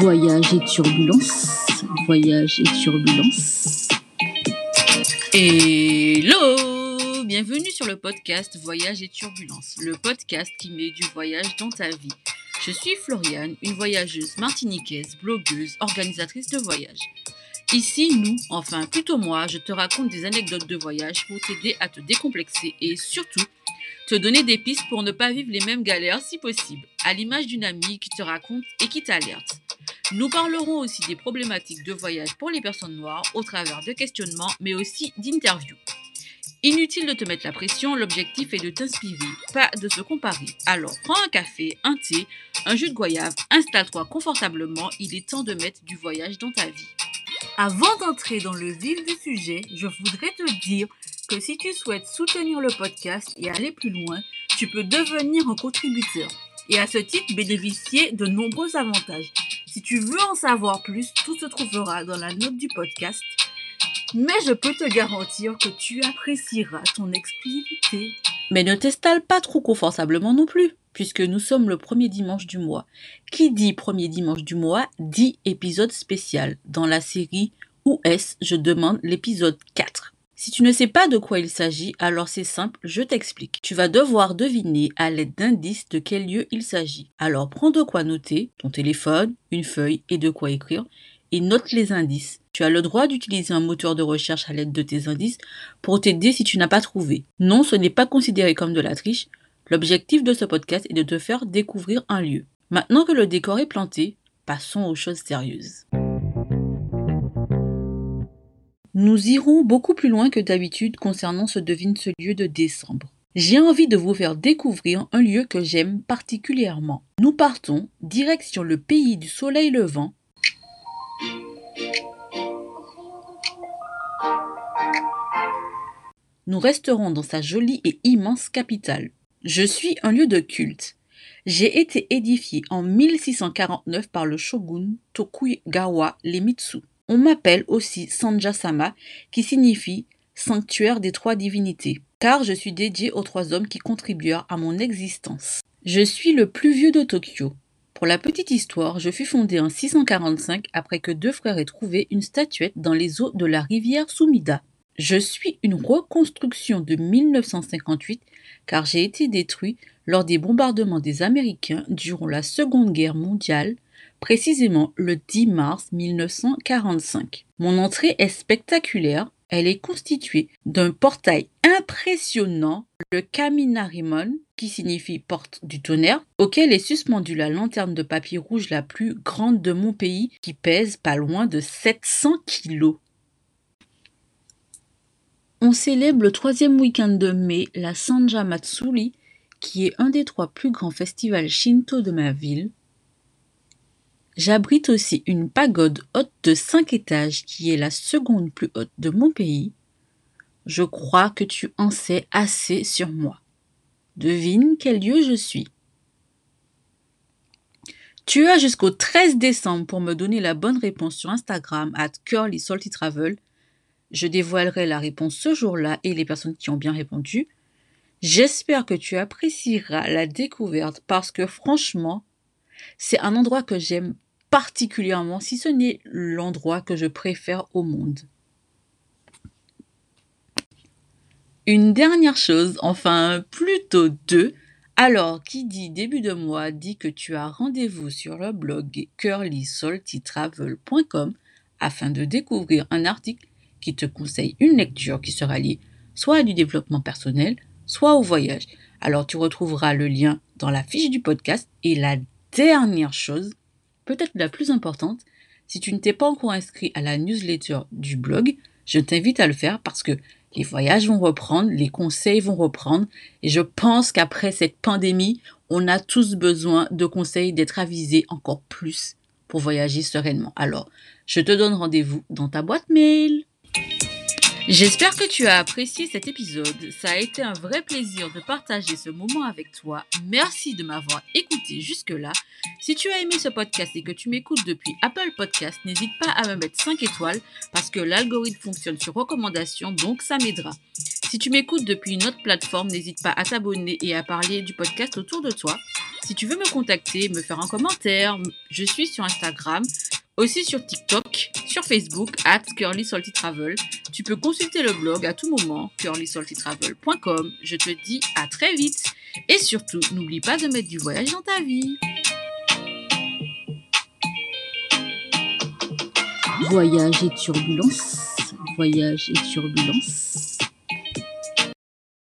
Voyage et turbulence. Voyage et turbulence. Hello Bienvenue sur le podcast Voyage et turbulence, le podcast qui met du voyage dans ta vie. Je suis Floriane, une voyageuse martiniquaise, blogueuse, organisatrice de voyage. Ici, nous, enfin plutôt moi, je te raconte des anecdotes de voyage pour t'aider à te décomplexer et surtout te donner des pistes pour ne pas vivre les mêmes galères si possible, à l'image d'une amie qui te raconte et qui t'alerte. Nous parlerons aussi des problématiques de voyage pour les personnes noires au travers de questionnements, mais aussi d'interviews. Inutile de te mettre la pression, l'objectif est de t'inspirer, pas de se comparer. Alors prends un café, un thé, un jus de goyave, installe-toi confortablement, il est temps de mettre du voyage dans ta vie. Avant d'entrer dans le vif du sujet, je voudrais te dire que si tu souhaites soutenir le podcast et aller plus loin, tu peux devenir un contributeur et à ce titre bénéficier de nombreux avantages. Si tu veux en savoir plus, tout se trouvera dans la note du podcast. Mais je peux te garantir que tu apprécieras ton exclusivité. Mais ne t'installe pas trop confortablement non plus, puisque nous sommes le premier dimanche du mois. Qui dit premier dimanche du mois dit épisode spécial dans la série Où est-ce? Je demande l'épisode 4. Si tu ne sais pas de quoi il s'agit, alors c'est simple, je t'explique. Tu vas devoir deviner à l'aide d'indices de quel lieu il s'agit. Alors prends de quoi noter, ton téléphone, une feuille et de quoi écrire, et note les indices. Tu as le droit d'utiliser un moteur de recherche à l'aide de tes indices pour t'aider si tu n'as pas trouvé. Non, ce n'est pas considéré comme de la triche. L'objectif de ce podcast est de te faire découvrir un lieu. Maintenant que le décor est planté, passons aux choses sérieuses. Nous irons beaucoup plus loin que d'habitude concernant ce devine ce lieu de décembre. J'ai envie de vous faire découvrir un lieu que j'aime particulièrement. Nous partons direction le pays du soleil levant nous resterons dans sa jolie et immense capitale. Je suis un lieu de culte. J'ai été édifié en 1649 par le shogun Tokugawa Iemitsu. On m'appelle aussi Sanjasama, qui signifie sanctuaire des trois divinités, car je suis dédié aux trois hommes qui contribuèrent à mon existence. Je suis le plus vieux de Tokyo. Pour la petite histoire, je fus fondé en 645 après que deux frères aient trouvé une statuette dans les eaux de la rivière Sumida. Je suis une reconstruction de 1958 car j'ai été détruit lors des bombardements des Américains durant la Seconde Guerre mondiale, précisément le 10 mars 1945. Mon entrée est spectaculaire, elle est constituée d'un portail impressionnant, le Kaminarimon, qui signifie porte du tonnerre, auquel est suspendue la lanterne de papier rouge la plus grande de mon pays, qui pèse pas loin de 700 kilos. On célèbre le troisième week-end de mai la Sanja Matsuri, qui est un des trois plus grands festivals shinto de ma ville. J'abrite aussi une pagode haute de 5 étages qui est la seconde plus haute de mon pays. Je crois que tu en sais assez sur moi. Devine quel lieu je suis. Tu as jusqu'au 13 décembre pour me donner la bonne réponse sur Instagram at Travel. Je dévoilerai la réponse ce jour-là et les personnes qui ont bien répondu. J'espère que tu apprécieras la découverte parce que franchement, c'est un endroit que j'aime particulièrement, si ce n'est l'endroit que je préfère au monde. Une dernière chose, enfin plutôt deux. Alors, qui dit début de mois dit que tu as rendez-vous sur le blog curlysaltytravel.com afin de découvrir un article qui te conseille une lecture qui sera liée soit à du développement personnel, soit au voyage. Alors tu retrouveras le lien dans la fiche du podcast. Et la dernière chose, peut-être la plus importante, si tu ne t'es pas encore inscrit à la newsletter du blog, je t'invite à le faire parce que les voyages vont reprendre, les conseils vont reprendre, et je pense qu'après cette pandémie, on a tous besoin de conseils, d'être avisés encore plus pour voyager sereinement. Alors, je te donne rendez-vous dans ta boîte mail. J'espère que tu as apprécié cet épisode. Ça a été un vrai plaisir de partager ce moment avec toi. Merci de m'avoir écouté jusque-là. Si tu as aimé ce podcast et que tu m'écoutes depuis Apple Podcast, n'hésite pas à me mettre 5 étoiles parce que l'algorithme fonctionne sur recommandation, donc ça m'aidera. Si tu m'écoutes depuis une autre plateforme, n'hésite pas à t'abonner et à parler du podcast autour de toi. Si tu veux me contacter, me faire un commentaire, je suis sur Instagram, aussi sur TikTok, sur Facebook, at Curly Salty Travel. Tu peux consulter le blog à tout moment, curlysaltytravel.com. Je te dis à très vite. Et surtout, n'oublie pas de mettre du voyage dans ta vie. Voyage et turbulence. Voyage et turbulence.